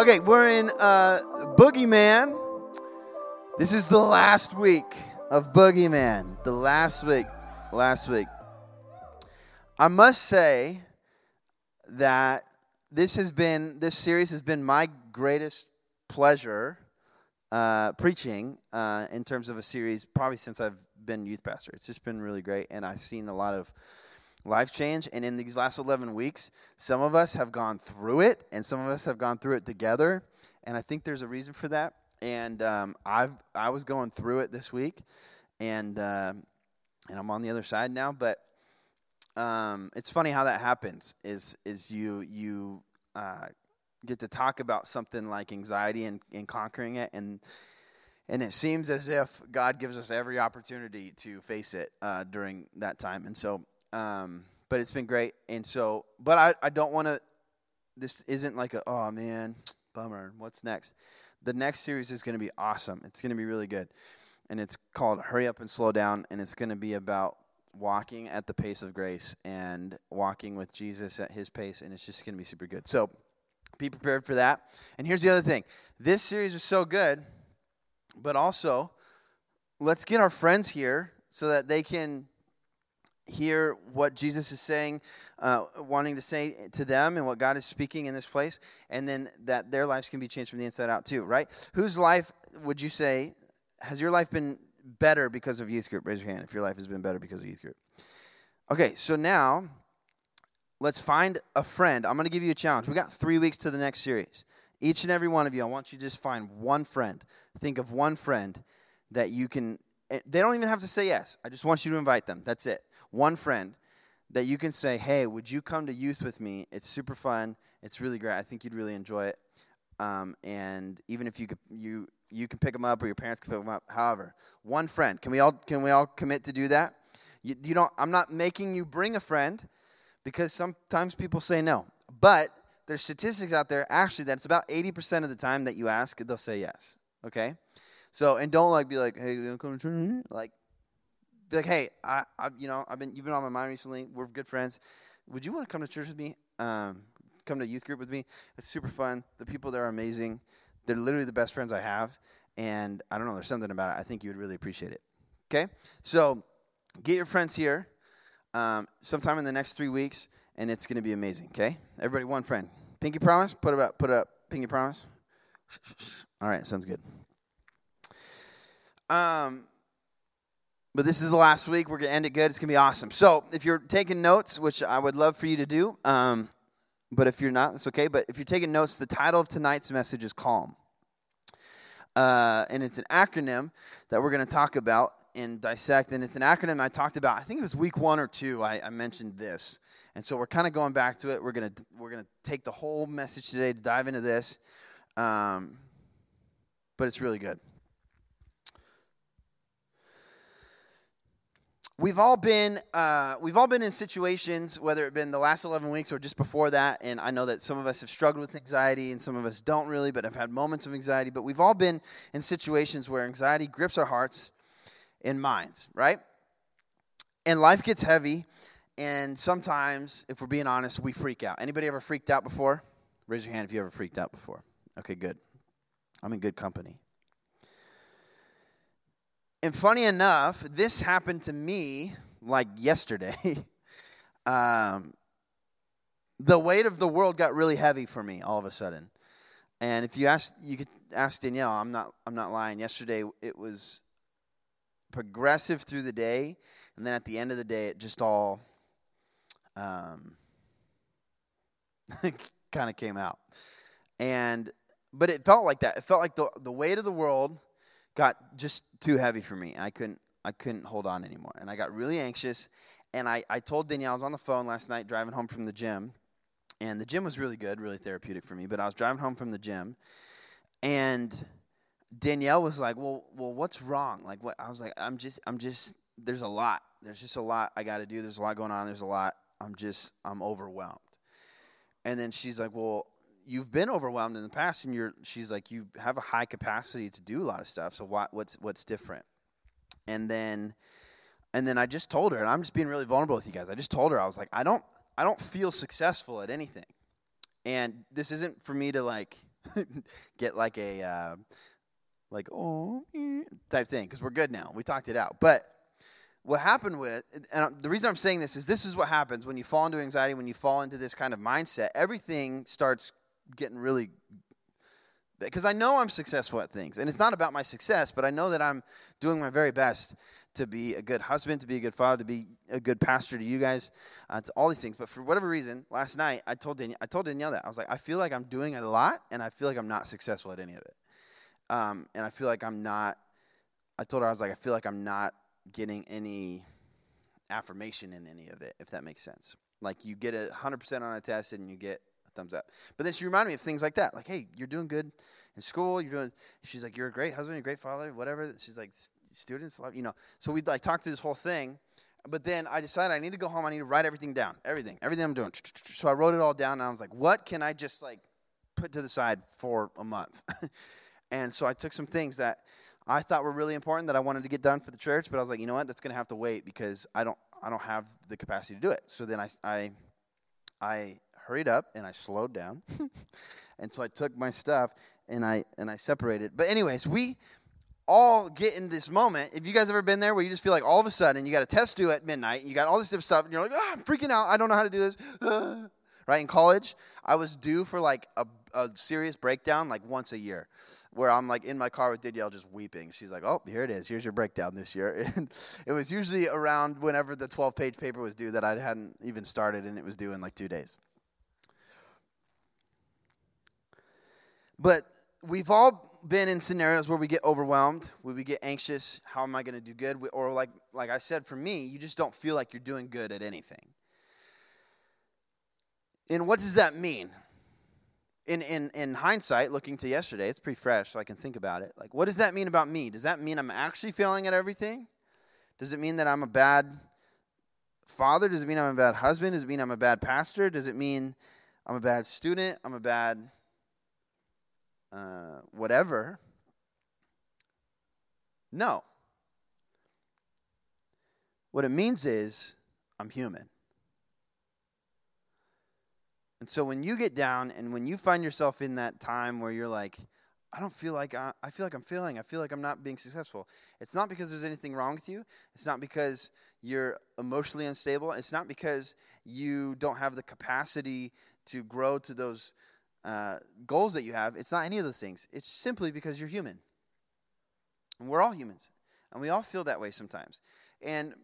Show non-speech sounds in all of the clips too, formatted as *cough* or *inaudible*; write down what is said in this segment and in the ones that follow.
Okay, we're in uh, Boogeyman. This is the last week of Boogeyman. The last week. Last week. I must say that this has been, this series has been my greatest pleasure uh, preaching uh, in terms of a series probably since I've been youth pastor. It's just been really great, and I've seen a lot of life change. And in these last 11 weeks, some of us have gone through it, and some of us have gone through it together. And I think there's a reason for that. And um, I've I was going through it this week, and uh, and I'm on the other side now. But um, it's funny how that happens. Is is you you uh, get to talk about something like anxiety and, and conquering it, and and it seems as if God gives us every opportunity to face it uh, during that time. And so um, but it's been great. And so, but I, I don't want to, this isn't like a, oh man, bummer. What's next? The next series is going to be awesome. It's going to be really good. And it's called Hurry Up and Slow Down. And it's going to be about walking at the pace of grace and walking with Jesus at his pace. And it's just going to be super good. So be prepared for that. And here's the other thing this series is so good, but also let's get our friends here so that they can hear what Jesus is saying, uh, wanting to say to them, and what God is speaking in this place, and then that their lives can be changed from the inside out too, right? Whose life would you say has your life been better because of youth group? Raise your hand if your life has been better because of youth group. Okay, so now let's find a friend. I'm going to give you a challenge. We got three weeks to the next series. Each and every one of you, I want you to just find one friend. Think of one friend that you can. Eh, they don't even have to say yes. I just want you to invite them. That's it one friend that you can say, hey, would you come to youth with me? It's super fun. It's really great. I think you'd really enjoy it. Um, and even if you could, you you can pick them up or your parents can pick them up. However, one friend. Can we all can we all commit to do that? You, you don't. I'm not making you bring a friend because sometimes people say no. But there's statistics out there actually that's about 80% of the time that you ask, they'll say yes. Okay. So and don't like be like, hey, you come to church? Like be like, hey, I, I, you know, I've been, you've been on my mind recently. We're good friends. Would you want to come to church with me? Um, come to youth group with me? It's super fun. The people there are amazing. They're literally the best friends I have. And I don't know, there's something about it. I think you would really appreciate it. Okay? So get your friends here um, sometime in the next three weeks, and it's going to be amazing. Okay? Everybody, one friend. Pinky promise? Put it up. Put it up. Pinky promise? All right, sounds good. Um, but this is the last week. We're going to end it good. It's going to be awesome. So if you're taking notes, which I would love for you to do, um, but if you're not, that's okay. But if you're taking notes, the title of tonight's message is Calm. Uh, and it's an acronym that we're going to talk about and dissect. And it's an acronym I talked about, I think it was week one or two, I, I mentioned this. And so we're kind of going back to it. We're going to we're gonna take the whole message today to dive into this. Um, but it's really good. We've all been uh, we've all been in situations whether it been the last 11 weeks or just before that and i know that some of us have struggled with anxiety and some of us don't really but have had moments of anxiety but we've all been in situations where anxiety grips our hearts and minds right? And life gets heavy and sometimes if we're being honest we freak out. Anybody ever freaked out before? Raise your hand if you ever freaked out before. Okay good. I'm in good company and funny enough, this happened to me like yesterday. *laughs* um, the weight of the world got really heavy for me all of a sudden. And if you ask, you could ask Danielle. I'm not. I'm not lying. Yesterday it was progressive through the day, and then at the end of the day, it just all um, *laughs* kind of came out. And but it felt like that. It felt like the the weight of the world got just too heavy for me. I couldn't I couldn't hold on anymore. And I got really anxious. And I, I told Danielle, I was on the phone last night driving home from the gym. And the gym was really good, really therapeutic for me. But I was driving home from the gym. And Danielle was like, Well, well, what's wrong? Like what I was like, I'm just I'm just there's a lot. There's just a lot I gotta do. There's a lot going on. There's a lot. I'm just I'm overwhelmed. And then she's like, Well, you've been overwhelmed in the past and you're she's like you have a high capacity to do a lot of stuff so what what's what's different and then and then i just told her and i'm just being really vulnerable with you guys i just told her i was like i don't i don't feel successful at anything and this isn't for me to like *laughs* get like a uh, like oh type thing because we're good now. We talked it out. But what happened with and the reason I'm saying this is this is what happens when you fall into anxiety, when you fall into this kind of mindset. Everything starts getting really because I know I'm successful at things, and it's not about my success, but I know that I'm doing my very best to be a good husband, to be a good father, to be a good pastor to you guys, uh, to all these things. But for whatever reason, last night I told Danielle, I told Danielle that I was like, I feel like I'm doing a lot, and I feel like I'm not successful at any of it. Um, and I feel like I'm not. I told her I was like, I feel like I'm not getting any affirmation in any of it, if that makes sense. Like you get a hundred percent on a test, and you get a thumbs up. But then she reminded me of things like that, like, hey, you're doing good in school. You're doing. She's like, you're a great husband, you're a great father, whatever. She's like, students love you know. So we like talked through this whole thing, but then I decided I need to go home. I need to write everything down, everything, everything I'm doing. So I wrote it all down, and I was like, what can I just like put to the side for a month? *laughs* and so I took some things that I thought were really important that I wanted to get done for the church, but I was like, you know what, that's going to have to wait because I don't I don't have the capacity to do it. So then I I I hurried up and I slowed down. *laughs* and so I took my stuff and I and I separated. But anyways, we all get in this moment. If you guys ever been there where you just feel like all of a sudden you got a test due at midnight and you got all this different stuff and you're like, oh, I'm freaking out. I don't know how to do this. *sighs* right? In college, I was due for like a, a serious breakdown like once a year where I'm like in my car with Danielle just weeping. She's like, "Oh, here it is. Here's your breakdown this year." *laughs* And it was usually around whenever the 12-page paper was due that I hadn't even started, and it was due in like two days. But we've all been in scenarios where we get overwhelmed, where we get anxious. How am I going to do good? Or like like I said, for me, you just don't feel like you're doing good at anything. And what does that mean? In, in, in hindsight, looking to yesterday, it's pretty fresh, so I can think about it. Like, what does that mean about me? Does that mean I'm actually failing at everything? Does it mean that I'm a bad father? Does it mean I'm a bad husband? Does it mean I'm a bad pastor? Does it mean I'm a bad student? I'm a bad uh, whatever. No. What it means is, I'm human. And so when you get down and when you find yourself in that time where you're like, I don't feel like I, I feel like I'm failing. I feel like I'm not being successful. It's not because there's anything wrong with you. It's not because you're emotionally unstable. It's not because you don't have the capacity to grow to those uh, goals that you have, it's not any of those things. It's simply because you're human. And we're all humans. And we all feel that way sometimes. And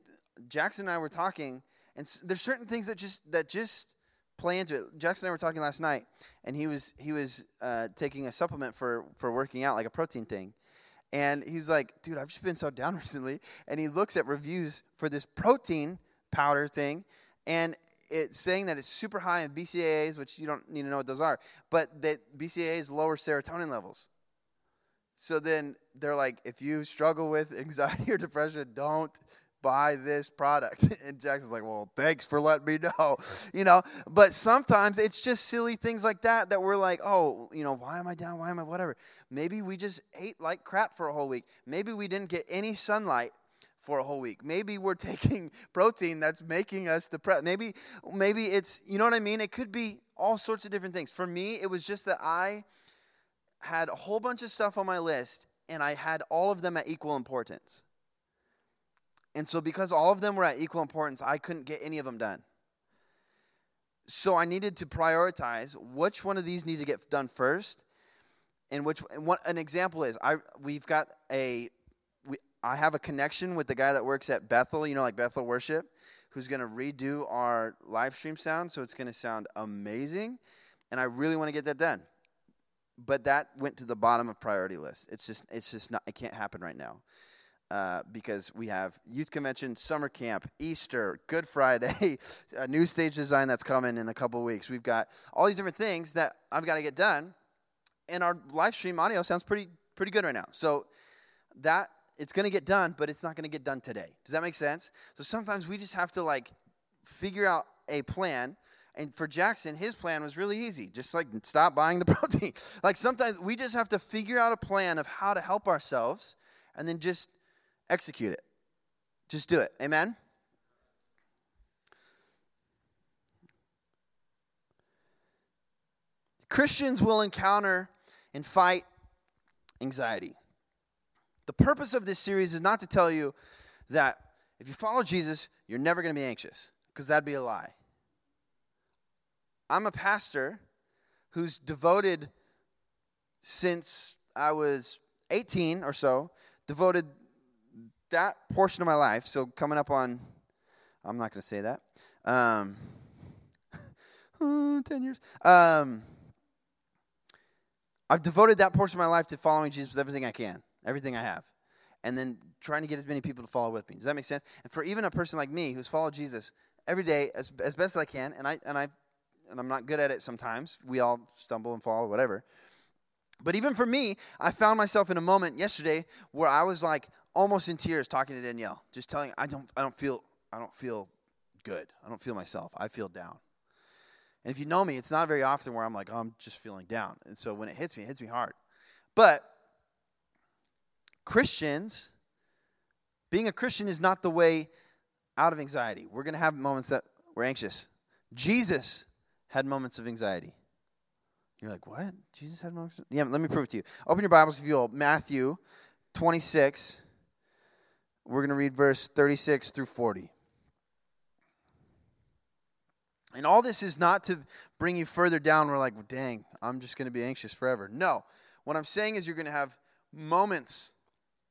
Jackson and I were talking, and there's certain things that just that just play into it. Jackson and I were talking last night, and he was he was uh, taking a supplement for for working out, like a protein thing. And he's like, dude, I've just been so down *laughs* recently. And he looks at reviews for this protein powder thing, and it's saying that it's super high in BCAAs, which you don't need to know what those are, but that BCAAs lower serotonin levels. So then they're like, if you struggle with *laughs* anxiety or depression, don't buy this product. *laughs* And Jackson's like, well, thanks for letting me know, *laughs* you know. But sometimes it's just silly things like that that we're like, oh, you know, why am I down? Why am I whatever? Maybe we just ate like crap for a whole week. Maybe we didn't get any sunlight for a whole week. Maybe we're *laughs* taking protein that's making us depressed. Maybe maybe it's you know what I mean? It could be all sorts of different things. For me, it was just that I had a whole bunch of stuff on my list and I had all of them at equal importance. And so because all of them were at equal importance, I couldn't get any of them done. So I needed to prioritize which one of these need to get done first and which and what an example is I we've got a I have a connection with the guy that works at Bethel, you know, like Bethel Worship, who's going to redo our live stream sound. So it's going to sound amazing. And I really want to get that done. But that went to the bottom of priority list. It's just, it's just not, it can't happen right now. Uh, because we have youth convention, summer camp, Easter, Good Friday, *laughs* a new stage design that's coming in a couple weeks. We've got all these different things that I've got to get done, and our live stream audio sounds pretty pretty good right now. So that it's going to get done, but it's not going to get done today. Does that make sense? So sometimes we just have to like figure out a plan. And for Jackson, his plan was really easy. Just like stop buying the *laughs* protein. like sometimes we just have to figure out a plan of how to help ourselves and then just execute it. Just do it. Amen? Christians will encounter and fight anxiety. The purpose of this series is not to tell you that if you follow Jesus, you're never going to be anxious, because that'd be a lie. I'm a pastor who's devoted since I was 18 or so, devoted that portion of my life, so coming up on, I'm not going to say that, um, *laughs* 10 years. Um, I've devoted that portion of my life to following Jesus with everything I can, everything I have, and then trying to get as many people to follow with me. Does that make sense? And for even a person like me who's followed Jesus every day as, as best as I can, and I and I and I'm not good at it sometimes. We all stumble and fall, whatever. But even for me, I found myself in a moment yesterday where I was like almost in tears talking to Danielle, just telling I don't I don't feel I don't feel good. I don't feel myself. I feel down. And if you know me, it's not very often where I'm like, oh, I'm just feeling down. And so when it hits me, it hits me hard. But Christians, being a Christian is not the way out of anxiety. We're going to have moments that we're anxious. Jesus had moments of anxiety. You're like, what? Jesus had moments? Yeah, let me prove it to you. Open your Bibles, if you will. Matthew 26. We're going to read verse 36 through 40. And all this is not to bring you further down. We're like, dang, I'm just going to be anxious forever. No. What I'm saying is you're going to have moments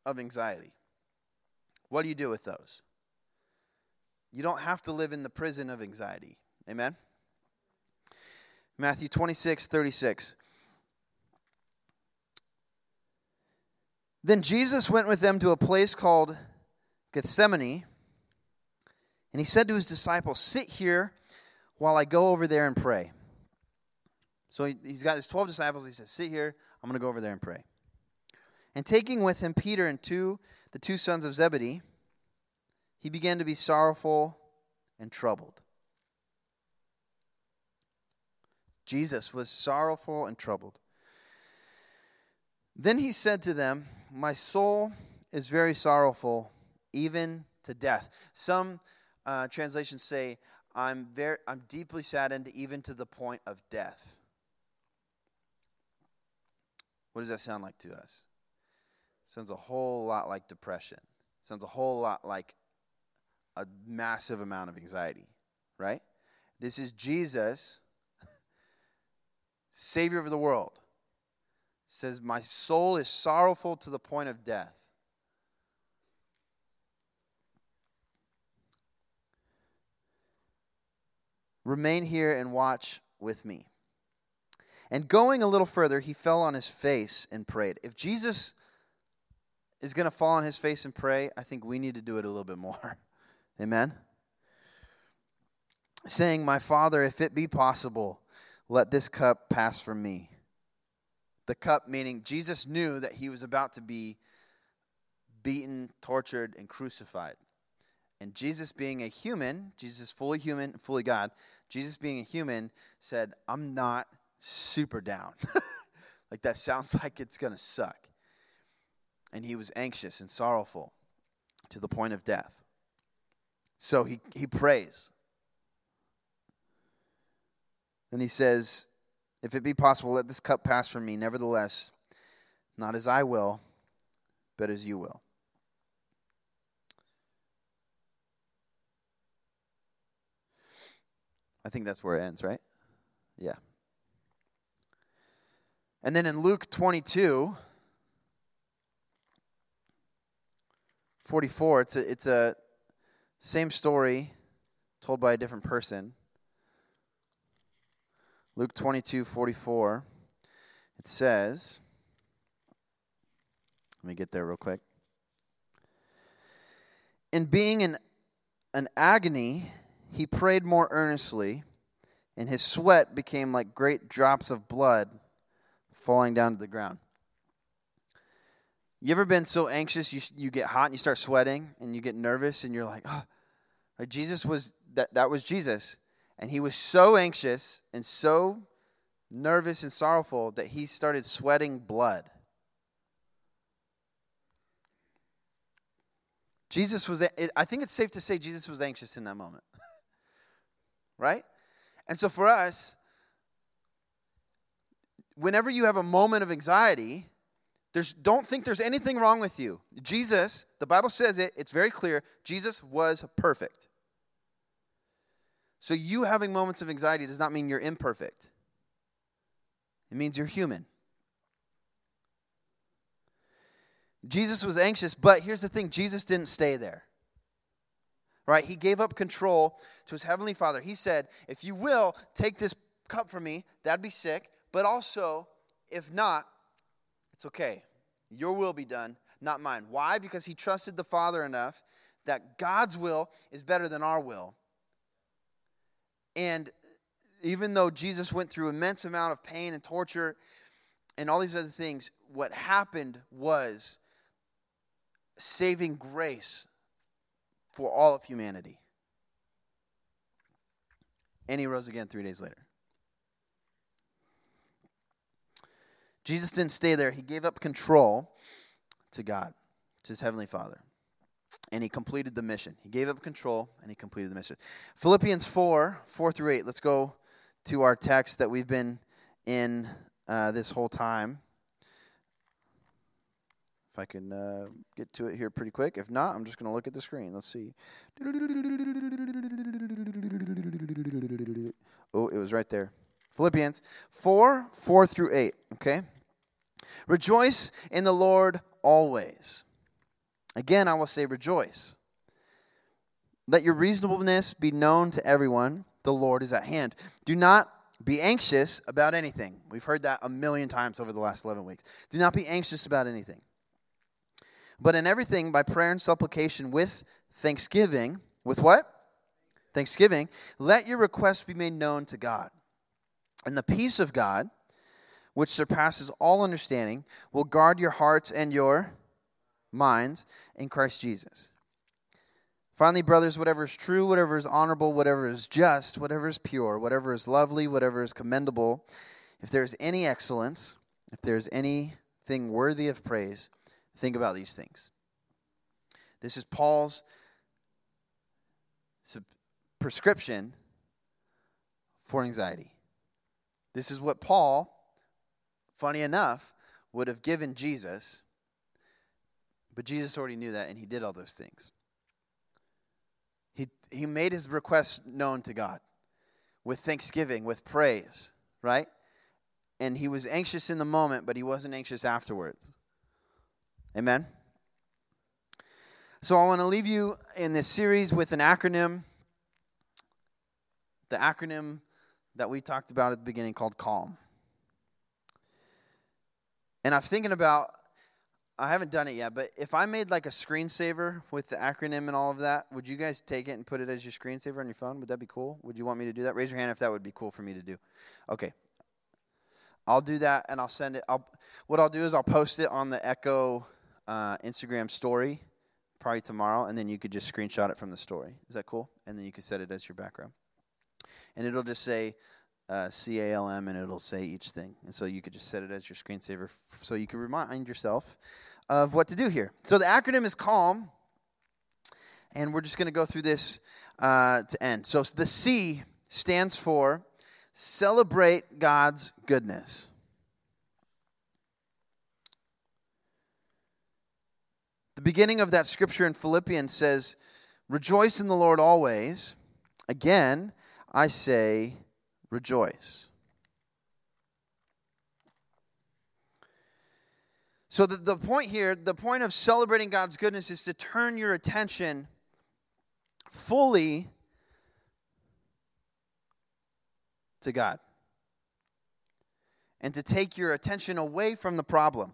of anxiety. What do you do with those? You don't have to live in the prison of anxiety. Amen? Matthew 26, 36. Then Jesus went with them to a place called Gethsemane, and he said to his disciples, Sit here while I go over there and pray. So he, has got his 12 disciples. He says, Sit here. I'm going to go over there and pray. And taking with him Peter and two, the two sons of Zebedee, he began to be sorrowful and troubled. Jesus was sorrowful and troubled. Then he said to them, My soul is very sorrowful, even to death. Some uh, translations say, I'm, very, I'm deeply saddened, even to the point of death. What does that sound like to us? Sounds a whole lot like depression. Sounds a whole lot like a massive amount of anxiety, right? This is Jesus *laughs* Savior of the world, says, My soul is sorrowful to the point of death. Remain here and watch with me. And going a little further, he fell on his face and prayed. If Jesus is going to fall on his face and pray, I think we need to do it a little bit more. *laughs* Amen? Saying, My Father, if it be possible, let this cup pass from me. The cup meaning Jesus knew that he was about to be beaten, tortured, and crucified. And Jesus, being a human, Jesus fully human, fully God, Jesus being a human said, I'm not super down. *laughs* like that sounds *laughs* like it's going to suck. And he was anxious and sorrowful to the point of death. So he, he prays. And he says, If it be possible, let this cup pass from me. Nevertheless, not as I will, but as you will. I think that's where it ends, right? Yeah. And then in Luke 22, 44, it's a, it's a same story told by a different person. Luke 22 44, it says, let me get there real quick. In being in an agony, he prayed more earnestly, and his sweat became like great drops of blood falling down to the ground. You ever been so anxious you, you get hot and you start sweating and you get nervous and you're like, oh, Jesus was that that was Jesus. And he was so anxious and so nervous and sorrowful that he started sweating blood. Jesus was, I think it's safe to say Jesus was anxious in that moment. *laughs* right? And so for us, whenever you have a moment of anxiety, there's, don't think there's anything wrong with you. Jesus, the Bible says it, it's very clear. Jesus was perfect. So you having moments of anxiety does not mean you're imperfect, it means you're human. Jesus was anxious, but here's the thing Jesus didn't stay there. Right? He gave up control to his heavenly Father. He said, If you will, take this cup from me, that'd be sick. But also, if not, it's okay. Your will be done, not mine. Why? Because he trusted the Father enough that God's will is better than our will. And even though Jesus went through immense amount of pain and torture and all these other things, what happened was saving grace for all of humanity. And he rose again three days later. Jesus didn't stay there. He gave up control to God, to his heavenly Father. And he completed the mission. He gave up control and he completed the mission. Philippians 4 4 through 8. Let's go to our text that we've been in uh, this whole time. If I can uh, get to it here pretty quick. If not, I'm just going to look at the screen. Let's see. Oh, it was right there. Philippians 4 4 through 8. Okay? Rejoice in the Lord always. Again, I will say rejoice. Let your reasonableness be known to everyone. The Lord is at hand. Do not be anxious about anything. We've heard that a million times over the last 11 weeks. Do not be anxious about anything. But in everything, by prayer and supplication with thanksgiving, with what? Thanksgiving, let your requests be made known to God. And the peace of God, which surpasses all understanding, will guard your hearts and your minds in Christ Jesus. Finally, brothers, whatever is true, whatever is honorable, whatever is just, whatever is pure, whatever is lovely, whatever is commendable, if there is any excellence, if there is anything worthy of praise, Think about these things. This is Paul's prescription for anxiety. This is what Paul, funny enough, would have given Jesus, but Jesus already knew that and he did all those things. He, he made his request known to God with thanksgiving, with praise, right? And he was anxious in the moment, but he wasn't anxious afterwards. Amen? So I want to leave you in this series with an acronym. The acronym that we talked about at the beginning called CALM. And I'm thinking about, I haven't done it yet, but if I made like a screensaver with the acronym and all of that, would you guys take it and put it as your screensaver on your phone? Would that be cool? Would you want me to do that? Raise your hand if that would be cool for me to do. Okay. I'll do that and I'll send it. I'll, what I'll do is I'll post it on the Echo uh, Instagram story probably tomorrow, and then you could just screenshot it from the story. Is that cool? And then you could set it as your background. And it'll just say uh, CALM, and it'll say each thing. And so you could just set it as your screensaver f- so you can remind yourself of what to do here. So the acronym is CALM, and we're just going to go through this uh, to end. So the C stands for Celebrate God's Goodness. The beginning of that scripture in Philippians says, Rejoice in the Lord always. Again, I say, rejoice. So, the, the point here, the point of celebrating God's goodness is to turn your attention fully to God and to take your attention away from the problem.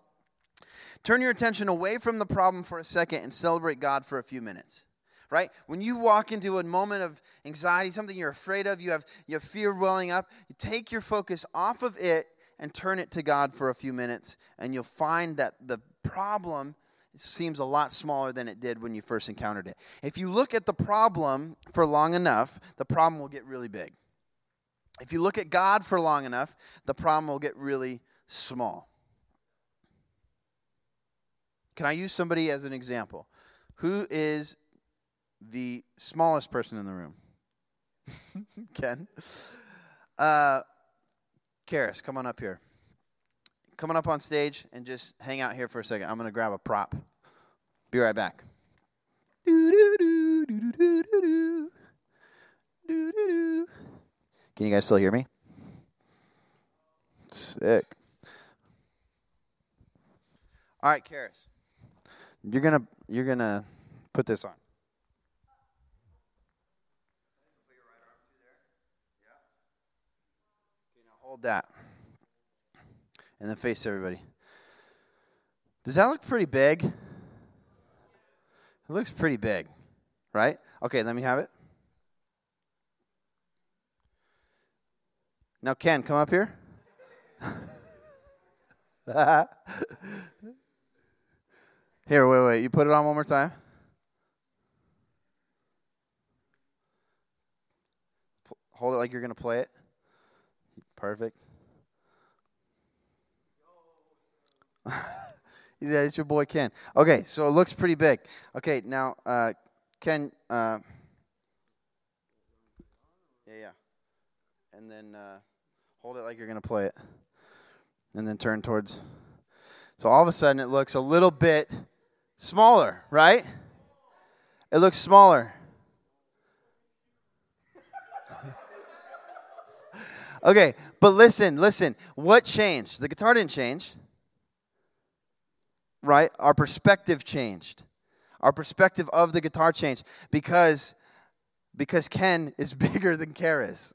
Turn your attention away from the problem for a second and celebrate God for a few minutes. Right? When you walk into a moment of anxiety, something you're afraid of, you have, you have fear welling up, you take your focus off of it and turn it to God for a few minutes, and you'll find that the problem seems a lot smaller than it did when you first encountered it. If you look at the problem for long enough, the problem will get really big. If you look at God for long enough, the problem will get really small. Can I use somebody as an example? Who is the smallest person in the room? *laughs* Ken? Uh, Karis, come on up here. coming up on stage and just hang out here for a second. I'm going to grab a prop. Be right back. Can you guys still hear me? Sick. All right, Karis. You're gonna you're gonna put this on. Hold that. And then face everybody. Does that look pretty big? It looks pretty big, right? Okay, let me have it. Now, Ken, come up here. *laughs* here, wait, wait. You put it on one more time. Hold it like you're going to play it. Perfect. *laughs* yeah, it's your boy Ken. Okay, so it looks pretty big. Okay, now uh, Ken. Uh, yeah, yeah. And then uh, hold it like you're gonna play it, and then turn towards. So all of a sudden, it looks a little bit smaller, right? It looks smaller. Okay, but listen, listen. What changed? The guitar didn't change right? Our perspective changed. Our perspective of the guitar changed because because Ken is *laughs* bigger than Karis.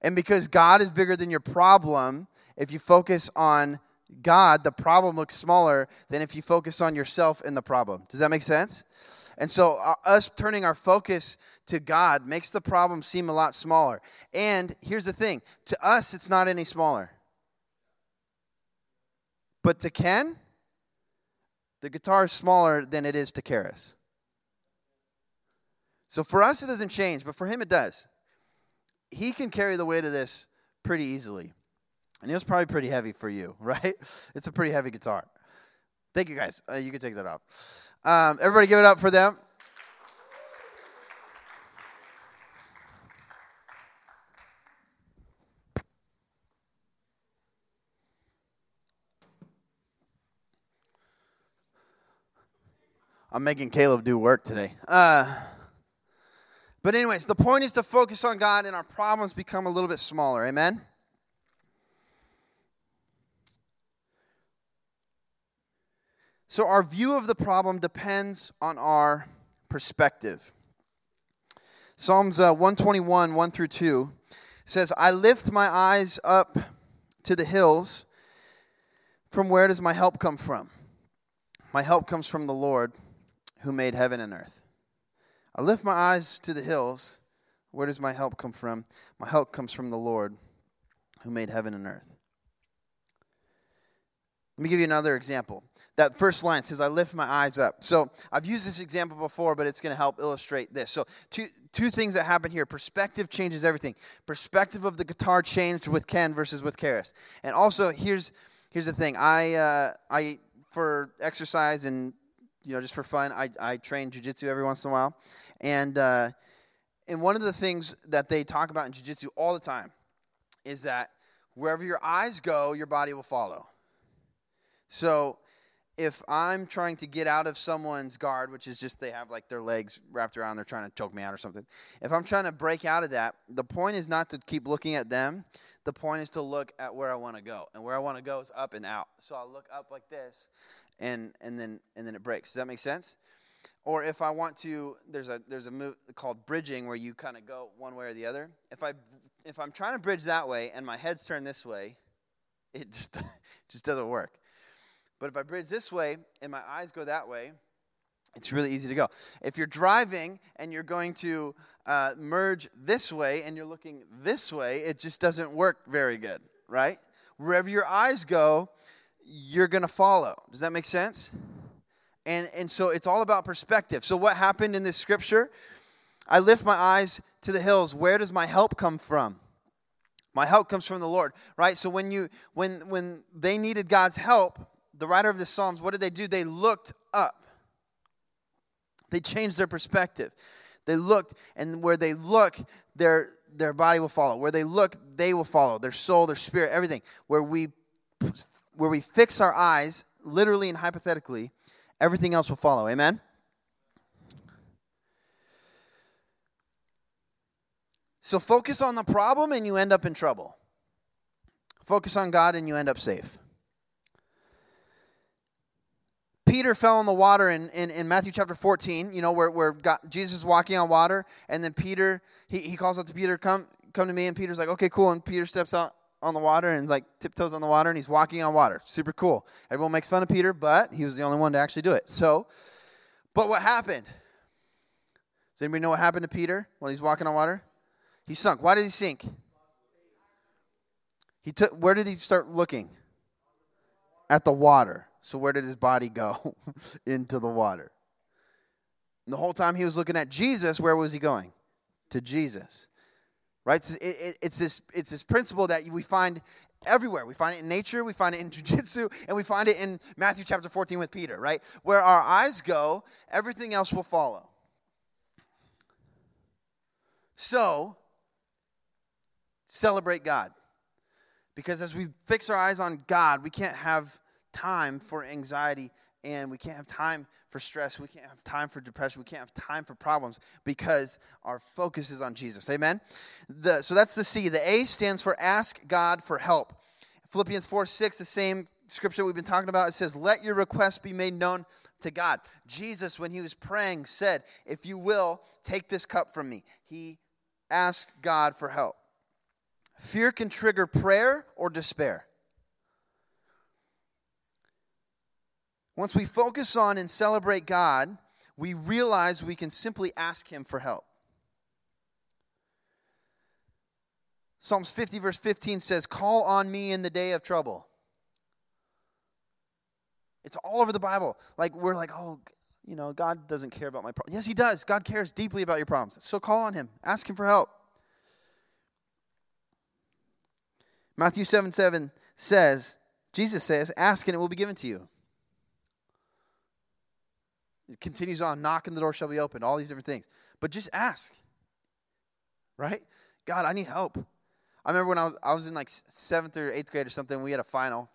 And because God is bigger than your problem, if you focus on God, the problem looks smaller than if you focus on yourself and the problem. Does that make sense? And so, uh, us turning our focus to God makes the problem seem a lot smaller. And here's the thing to us, it's not any smaller. But to Ken, the guitar is smaller than it is to Karis. So for us, it doesn't change, but for him, it does. He can carry the weight of this pretty easily. And it was probably pretty heavy for you, *laughs* right? It's a pretty heavy guitar. Thank you guys. Uh, you can take that off. Um, everybody give it up for them. I'm making Caleb do work today. Uh, but, anyways, the point is to focus on God and our problems become a little bit smaller. Amen? So, our view of the problem depends on our perspective. Psalms uh, 121, 1 through 2 says, I lift my eyes up to the hills. From where does my help come from? My help comes from the Lord who made heaven and earth. I lift my eyes to the hills. Where does my help come from? My help comes from the Lord who made heaven and earth. Let me give you another example. That first line says, I lift my eyes up. So I've used this example before, but it's going to help illustrate this. So, two, two things that happen here perspective changes everything. Perspective of the guitar changed with Ken versus with Karis. And also, here's, here's the thing I, uh, I, for exercise and you know, just for fun, I, I train jujitsu every once in a while. And, uh, and one of the things that they talk about in jujitsu all the time is that wherever your eyes go, your body will follow. So if I'm trying to get out of someone's guard, which is just they have like their legs wrapped around, they're trying to choke me out or something. If I'm trying to break out of that, the point is not to keep looking at them. The point is to look at where I want to go. And where I want to go is up and out. So I'll look up like this and and then and then it breaks. Does that make sense? Or if I want to, there's a there's a move called bridging where you kind of go one way or the other. If I if I'm trying to bridge that way and my head's turned this way, it *laughs* just just doesn't work. But if I bridge this way and my eyes go that way, it's really easy to go. If you're driving and you're going to uh, merge this way and you're looking this way, it just doesn't work very good, right? Wherever your eyes go, you're going to follow. Does that make sense? And, and so it's all about perspective. So, what happened in this scripture? I lift my eyes to the hills. Where does my help come from? My help comes from the Lord, right? So when you when when they needed God's help, the writer of the Psalms, what did they do? They looked up. They changed their perspective. They looked, and where they look, their their body will follow. Where they look, they will follow. Their soul, their spirit, everything. Where we where we fix our eyes, literally and hypothetically, everything else will follow. Amen? So focus on the problem and you end up in trouble. Focus on God and you end up safe. Peter fell in the water in, in, in, Matthew chapter 14, you know, where, where God, Jesus is walking on water, and then Peter, he, he calls out to Peter, come, come to me, and Peter's like, okay, cool, and Peter steps out on the water and like tiptoes on the water, and he's walking on water. Super cool. Everyone makes fun of Peter, but he was the only one to actually do it. So, but what happened? Does anybody know what happened to Peter when he's walking on water? He sunk. Why did he sink? He took where did he start looking? At the water. So where did his body go? *laughs* Into the water. And the whole time he was looking at Jesus, where was he going? To Jesus. Right? It's, it, it, it's this, it's this principle that we find everywhere. We find it in nature, we find it in *laughs* jujitsu, and we find it in Matthew chapter 14 with Peter, right? Where our eyes go, everything else will follow. So, celebrate God. Because as we fix our eyes on God, we can't have time for anxiety and we can't have time for stress. We can't have time for depression. We can't have time for problems because our focus is on Jesus. Amen? The, so that's the C. The A stands for ask God for help. Philippians 4 6, the same scripture we've been talking about, it says, Let your request be made known to God. Jesus, when he was praying, said, If you will, take this cup from me. He asked God for help. Fear can trigger prayer or despair. Once we focus on and celebrate God, we realize we can simply ask Him for help. Psalms 50, verse 15 says, Call on me in the day of trouble. It's all over the Bible. Like, we're like, oh, you know, God doesn't care about my problems. Yes, He does. God cares deeply about your problems. So call on Him, ask Him for help. Matthew 7 7 says, Jesus says, Ask and it will be given to you. It continues on, knock the door shall be opened, all these different things. But just ask. Right? God, I need help. I remember when I was I was in like seventh or eighth grade or something, we had a final.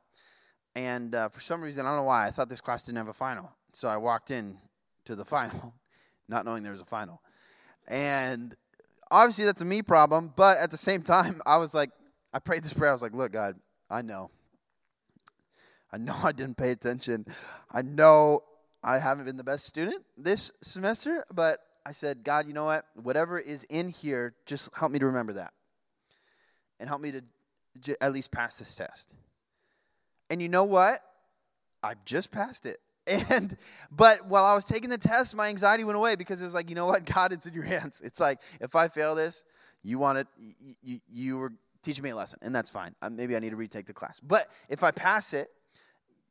And uh, for some reason, I don't know why, I thought this class didn't have a final. So I walked in to the *laughs* final, not knowing there was a final. And obviously that's a me problem, but at the same time, I was like, I prayed this prayer. I was like, look, God, I know. I know I didn't pay attention. I know I haven't been the best student this semester, but I said, God, you know what? Whatever is in here, just help me to remember that. And help me to j- at least pass this test. And you know what? I just passed it. *laughs* And but while I was taking the test, my anxiety went away because it was like, you know what, God, it's in your hands. It's like if I fail this, you want it. You, you, you were teaching me a lesson, and that's fine. Uh, maybe I need to retake the class. But if I pass it,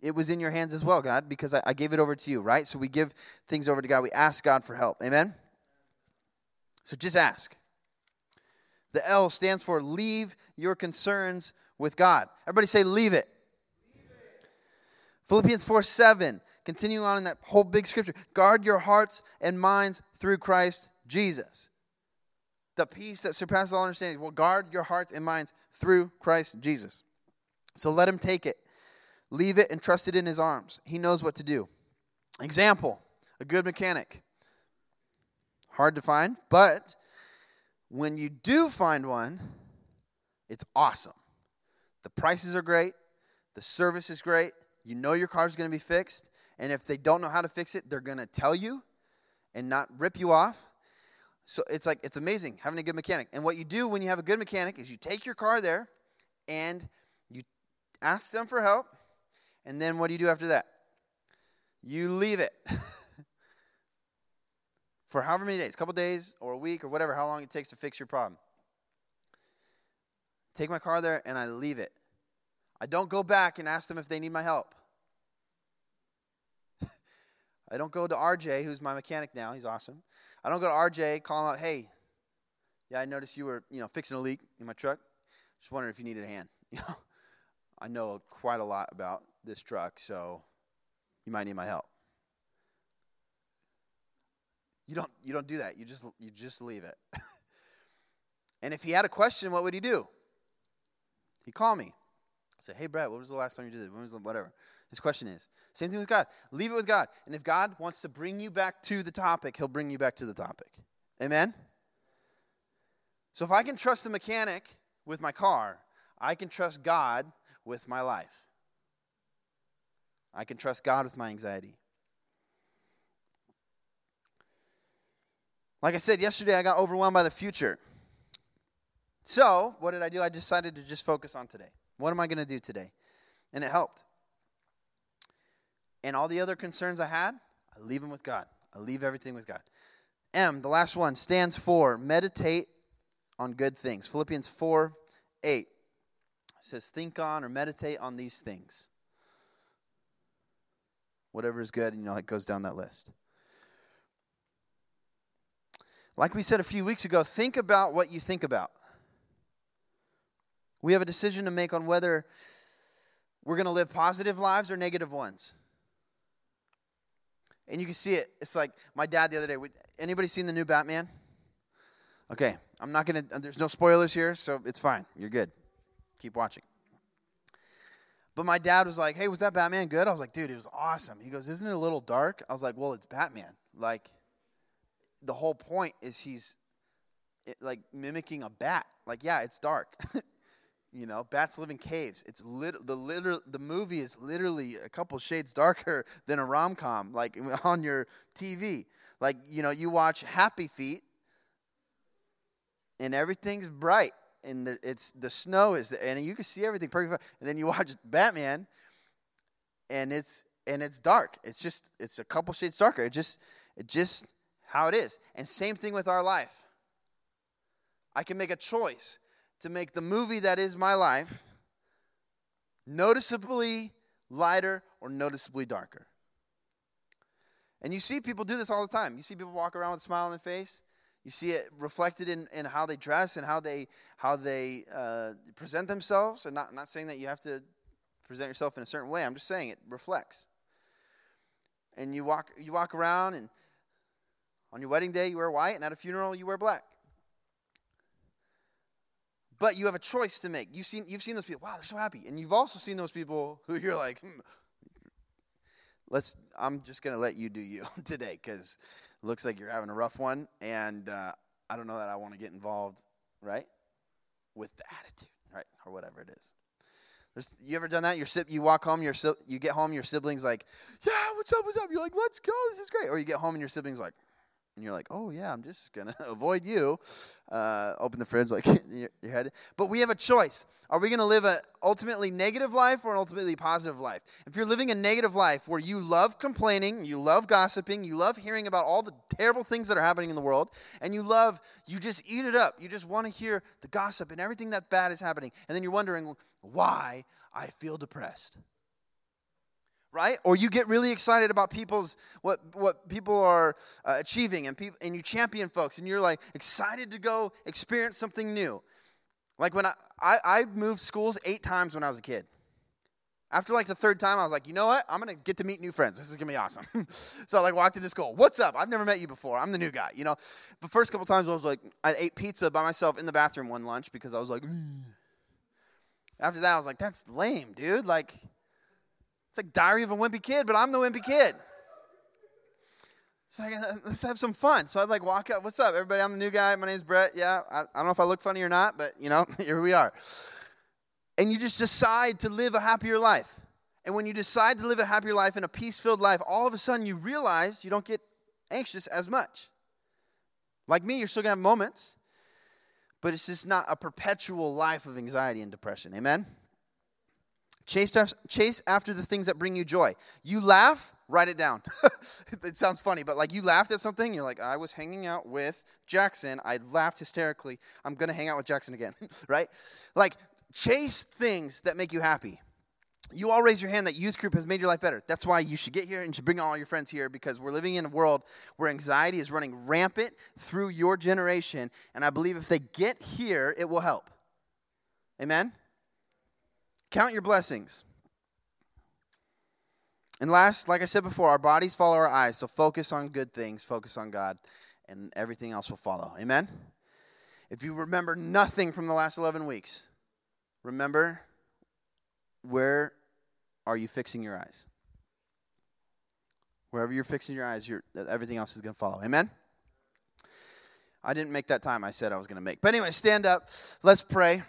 it was in your hands as well, God, because I, I gave it over to you, right? So we give things over to God. We ask God for help. Amen? So just ask. The L stands for leave your concerns with God. Everybody say, leave it. Philippians 4 7, continuing on in that whole big scripture. Guard your hearts and minds through Christ Jesus. The peace that surpasses all understanding will guard your hearts and minds through Christ Jesus. So let him take it Leave it and trust it in his arms. He knows what to do. Example a good mechanic. Hard to find, but when you do find one, it's awesome. The prices are great, the service is great, you know your car's going to be fixed, and if they don't know how to fix it, they're going to tell you and not rip you off. So it's like it's amazing having a good mechanic. And what you do when you have a good mechanic is you take your car there and you ask them for help and then what do you do after that? You leave it. *laughs* For however many days, a couple days or a week or whatever, how long it takes to fix your problem. Take my car there and I leave it. I don't go back and ask them if they need my help. *laughs* I don't go to RJ, who's my mechanic now. He's awesome. I don't go to RJ, call him out, hey, yeah, I noticed you were, you know, fixing a leak in my truck. Just wondering if you needed a hand. *laughs* You know, I know quite a lot about this truck, so you might need my help. You don't you don't do that. You just you just leave it. *laughs* and if he had a question, what would he do? He'd call me. Say, hey, Brett, what was the last time you did this? When was the, whatever? His question is. Same thing with God. Leave it with God. And if God wants to bring you back to the topic, he'll bring you back to the topic. Amen? So if I can trust the mechanic with my car, I can trust God with my life. I can trust God with my anxiety. Like I said yesterday, I got overwhelmed by the future. So, what did I do? I decided to just focus on today. What am I going to do today? And it helped. And all the other concerns I had, I leave them with God. I leave everything with God. M, the last one, stands for meditate on good things. Philippians 4 8 says, Think on or meditate on these things. Whatever is good, and you know, it goes down that list. Like we said a few weeks ago, think about what you think about. We have a decision to make on whether we're going to live positive lives or negative ones. And you can see it. It's like my dad the other day. Anybody seen the new Batman? Okay, I'm not going to, there's no spoilers here, so it's fine. You're good. Keep watching. But my dad was like, hey, was that Batman good? I was like, dude, it was awesome. He goes, isn't it a little dark? I was like, well, it's Batman. Like, the whole point is he's it, like mimicking a bat. Like, yeah, it's dark. *laughs* you know, bats live in caves. It's lit- the liter- the movie is literally a couple shades darker *laughs* than a rom com, like *laughs* on your TV. Like, you know, you watch Happy Feet, and everything's bright, and the, it's the snow is, and you can see everything perfect. And then you *laughs* watch Batman, and it's and it's dark. It's just it's a couple shades darker. It just it just how it is. And same thing with our life. I can make a choice to make the movie that is my life noticeably lighter or noticeably darker. And you see people do this all the time. You see people walk around with a smile on their face. You see it reflected in, in how they dress and how they how they uh, present themselves. And not not saying that you have to present yourself in a certain way. I'm just saying it reflects. And you walk you walk around and on your wedding day, you wear white, and at a funeral, you wear black. But you have a choice to make. You've seen, you've seen those people, wow, they're so happy. And you've also seen those people *laughs* who you're like, hmm, let's, I'm just to let you do you *laughs* today because looks like you're having a rough one, and uh, I don't know that I want to get involved, right? With the attitude, right? Or whatever it is. There's, you ever done that? Your you walk home, your you get home, your siblings like, yeah, what's up, what's up? You're like, let's go, this is great. Or you get home and your siblings like, and you're like, oh yeah, I'm just gonna *laughs* avoid you. Uh, open the fridge, like *laughs* your, head. But we have a choice. Are we gonna live a ultimately negative life or an ultimately positive life? If you're living a negative life where you love complaining, you love gossiping, you love hearing about all the terrible things that are happening in the world, and you love, you just eat it up. You just want to hear the gossip and everything that bad is happening, and then you're wondering why I feel depressed right? Or you get really excited about people's what what people are uh, achieving, and people and you champion folks, and you're like excited to go experience something new. Like when I, I I moved schools eight times when I was a kid. After like the third time, I was like, you know what? I'm gonna get to meet new friends. This is gonna be awesome. *laughs* so I like walked into school. What's up? I've never met you before. I'm the new guy. You know, the first couple times I was like, I ate pizza by myself in the bathroom one lunch because I was like. Mm. After that, I was like, that's lame, dude. Like, it's like Diary of a Wimpy Kid, but I'm the wimpy kid. So uh, *laughs* let's have some fun. So I'd like walk up. What's up, everybody? I'm the new guy. My name's Brett. Yeah, I, I don't know if I look funny or not, but you know, *laughs* here we are. And you just decide to live a happier life. And when you decide to live a happier life and a peace filled life, all of a sudden you realize you don't get anxious as much. Like me, you're still going to have moments, but it's just not a perpetual life of anxiety and depression. Amen? Chase, chase after the things that bring you joy. You laugh, write it down. *laughs* it sounds funny, but like you laughed at something, you're like, I was hanging out with Jackson. I laughed hysterically. I'm going to hang out with Jackson again, *laughs* right? Like, chase things that make you happy. You all raise your hand that youth group has made your life better. That's why you should get here and you should bring all your friends here because we're living in a world where anxiety is running rampant through your generation. And I believe if they get here, it will help. Amen? Count your blessings. And last, like I said before, our bodies follow our eyes. So focus on good things, focus on God, and everything else will follow. Amen? If you remember nothing from the last 11 weeks, remember where are you fixing your eyes? Wherever you're fixing your eyes, everything else is going to follow. Amen? I didn't make that time I said I was going to make. But anyway, stand up. Let's pray.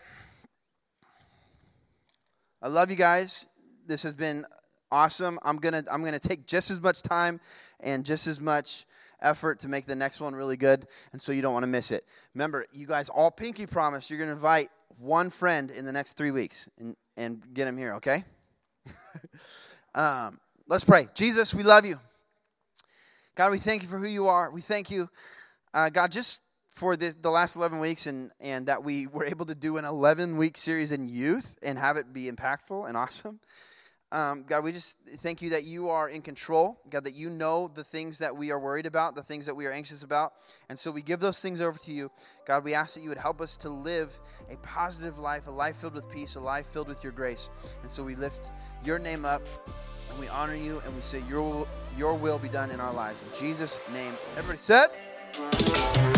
I love you guys. This has been awesome. I'm to I'm to take just as much time and just as much effort to make the next one really good, and so you don't want to miss it. Remember, you guys all pinky promise you're to invite one friend in the next 3 weeks and and get him here, okay? *laughs* um, let's pray. Jesus, we love you. God, we thank you for who you are. We thank you, uh, God, just for the, the last 11 weeks and, and that we were able to do an 11 week series in youth and have it be impactful and *laughs* awesome. Um, God, we just thank you that you are in control. God, that you know the things that we are worried about, the things that we are anxious about. And so we give those things over to you. God, we ask that you would help us to live a positive life, a life filled with peace, a life filled with your grace. And so we lift your name up and we honor you and we say, Your, your will be done in our lives. In Jesus' name. Everybody said?